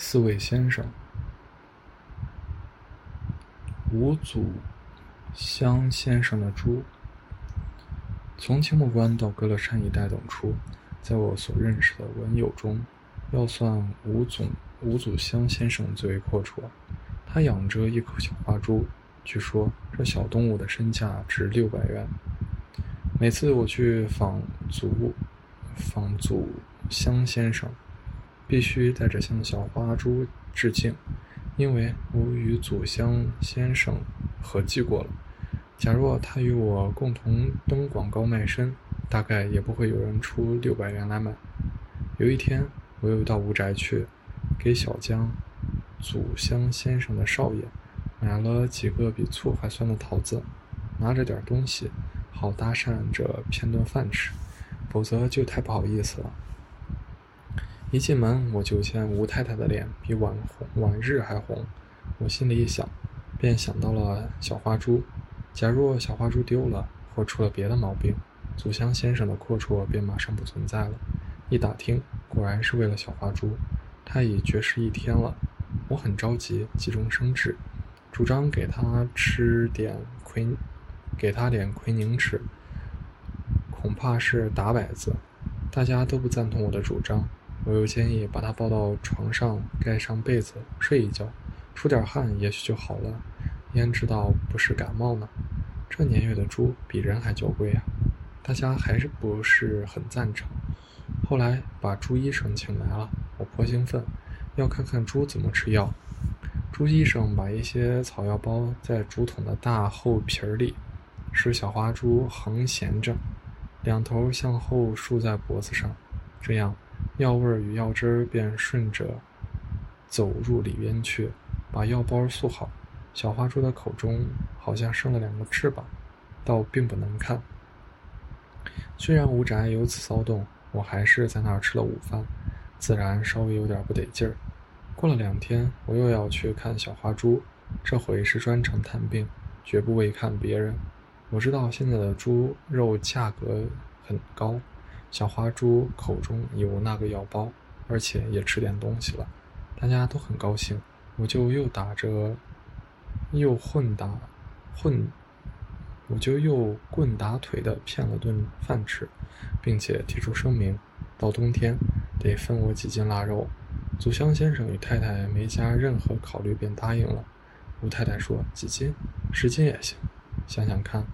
四位先生，五祖香先生的猪。从青木关到歌乐山一带等处，在我所认识的文友中，要算五祖五祖香先生最为阔绰。他养着一口小花猪，据说这小动物的身价值六百元。每次我去访祖访祖香先生。必须带着向小花猪致敬，因为我与祖香先生合计过了。假若他与我共同登广告卖身，大概也不会有人出六百元来买。有一天，我又到吴宅去，给小江祖香先生的少爷买了几个比醋还酸的桃子，拿着点东西，好搭讪着骗顿饭吃，否则就太不好意思了。一进门，我就见吴太太的脸比往红往日还红。我心里一想，便想到了小花猪。假若小花猪丢了，或出了别的毛病，祖香先生的阔绰便马上不存在了。一打听，果然是为了小花猪。他已绝食一天了。我很着急，急中生智，主张给他吃点奎，给他点奎宁吃。恐怕是打摆子，大家都不赞同我的主张。我又建议把他抱到床上，盖上被子睡一觉，出点汗也许就好了。焉知道不是感冒呢？这年月的猪比人还娇贵啊！大家还是不是很赞成。后来把猪医生请来了，我颇兴奋，要看看猪怎么吃药。猪医生把一些草药包在竹筒的大厚皮儿里，使小花猪横闲着，两头向后竖在脖子上，这样。药味与药汁儿便顺着走入里边去，把药包塑好。小花猪的口中好像生了两个翅膀，倒并不难看。虽然吴宅有此骚动，我还是在那儿吃了午饭，自然稍微有点不得劲儿。过了两天，我又要去看小花猪，这回是专程探病，绝不为看别人。我知道现在的猪肉价格很高。小花猪口中有那个药包，而且也吃点东西了，大家都很高兴。我就又打着，又混打，混，我就又棍打腿的骗了顿饭吃，并且提出声明：到冬天得分我几斤腊肉。祖香先生与太太没加任何考虑便答应了。吴太太说：“几斤？十斤也行。想想看，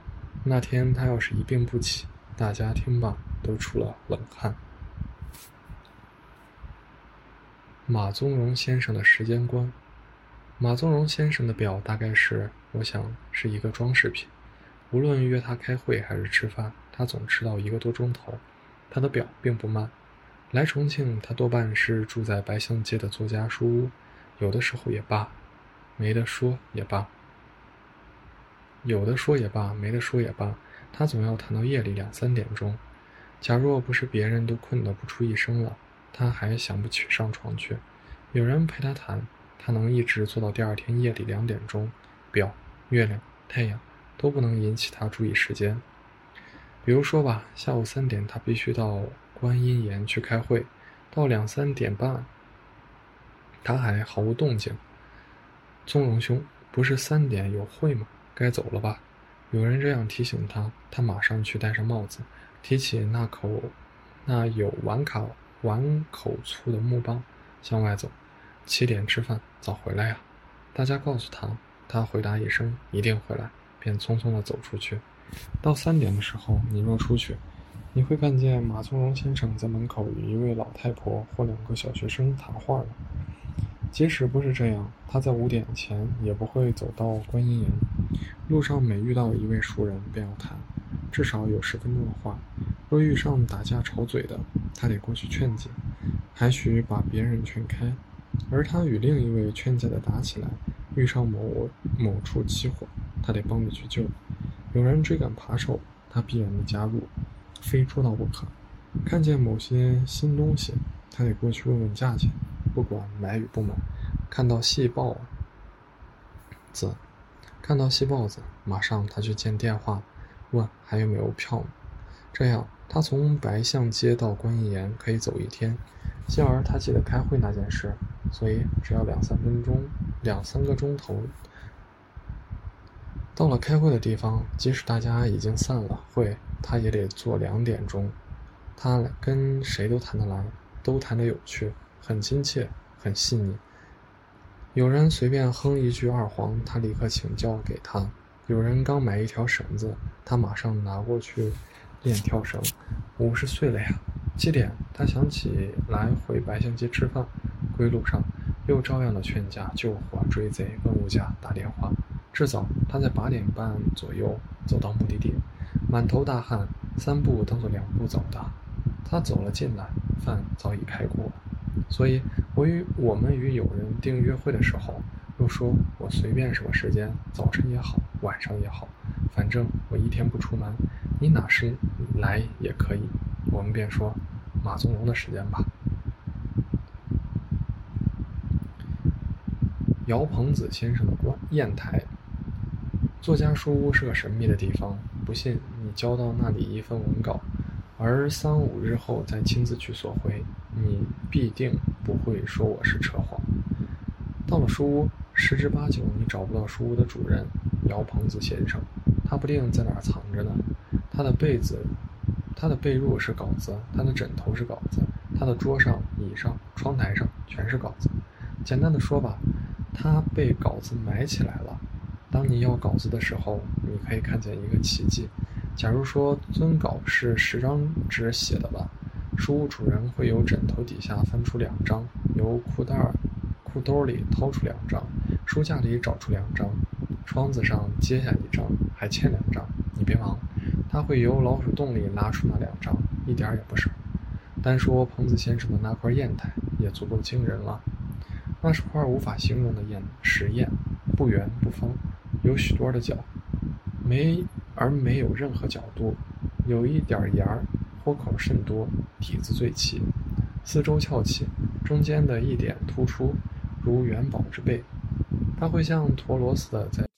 那天他要是一病不起，大家听罢。”都出了冷汗。马宗荣先生的时间观，马宗荣先生的表大概是，我想是一个装饰品。无论约他开会还是吃饭，他总迟到一个多钟头。他的表并不慢。来重庆，他多半是住在白象街的作家书屋，有的时候也罢，没得说也罢，有的说也罢，没得说也罢，他总要谈到夜里两三点钟。假若不是别人都困得不出一声了，他还想不起上床去。有人陪他谈，他能一直坐到第二天夜里两点钟。表、月亮、太阳都不能引起他注意时间。比如说吧，下午三点他必须到观音岩去开会，到两三点半，他还毫无动静。宗荣兄，不是三点有会吗？该走了吧？有人这样提醒他，他马上去戴上帽子。提起那口，那有碗卡碗口粗的木棒，向外走。七点吃饭，早回来呀！大家告诉他，他回答一声“一定回来”，便匆匆地走出去。到三点的时候，你若出去，你会看见马宗荣先生在门口与一位老太婆或两个小学生谈话了。即使不是这样，他在五点前也不会走到观音岩。路上每遇到一位熟人，便要谈。至少有十分钟的话，若遇上打架吵嘴的，他得过去劝解，还需把别人劝开；而他与另一位劝解的打起来，遇上某某处起火，他得帮着去救。有人追赶扒手，他必然的加入，非捉到不可。看见某些新东西，他得过去问问价钱，不管买与不买。看到细豹子，看到细豹子，马上他去接电话。问还有没有票？这样，他从白象街到观音岩可以走一天。幸而他记得开会那件事，所以只要两三分钟、两三个钟头。到了开会的地方，即使大家已经散了会，他也得坐两点钟。他跟谁都谈得来，都谈得有趣，很亲切，很细腻。有人随便哼一句二黄，他立刻请教给他；有人刚买一条绳子，他马上拿过去练跳绳。五十岁了呀，七点，他想起来回白象街吃饭，归路上又照样的劝架、救火、追贼、问物价、打电话。至早，他在八点半左右走到目的地，满头大汗，三步当做两步走的。他走了进来，饭早已开锅。所以，我与我们与友人定约会的时候，又说我随便什么时间，早晨也好，晚上也好，反正我一天不出门，你哪时来也可以。我们便说马宗龙的时间吧。姚鹏子先生的观砚台，作家书屋是个神秘的地方，不信你交到那里一份文稿。而三五日后再亲自去索回，你必定不会说我是扯谎。到了书屋，十之八九你找不到书屋的主人姚鹏子先生，他不定在哪儿藏着呢。他的被子，他的被褥是稿子，他的枕头是稿子，他的桌上、椅上、窗台上全是稿子。简单的说吧，他被稿子埋起来了。当你要稿子的时候，你可以看见一个奇迹。假如说尊稿是十张纸写的吧，书屋主人会由枕头底下翻出两张，由裤袋儿、裤兜里掏出两张，书架里找出两张，窗子上揭下一张，还欠两张。你别忙，他会由老鼠洞里拿出那两张，一点儿也不少。单说彭子先生的那块砚台，也足够惊人了。那是块无法形容的砚石砚，不圆不方，有许多的角，没。而没有任何角度，有一点沿儿，豁口甚多，底子最齐，四周翘起，中间的一点突出，如元宝之背。它会像陀螺似的在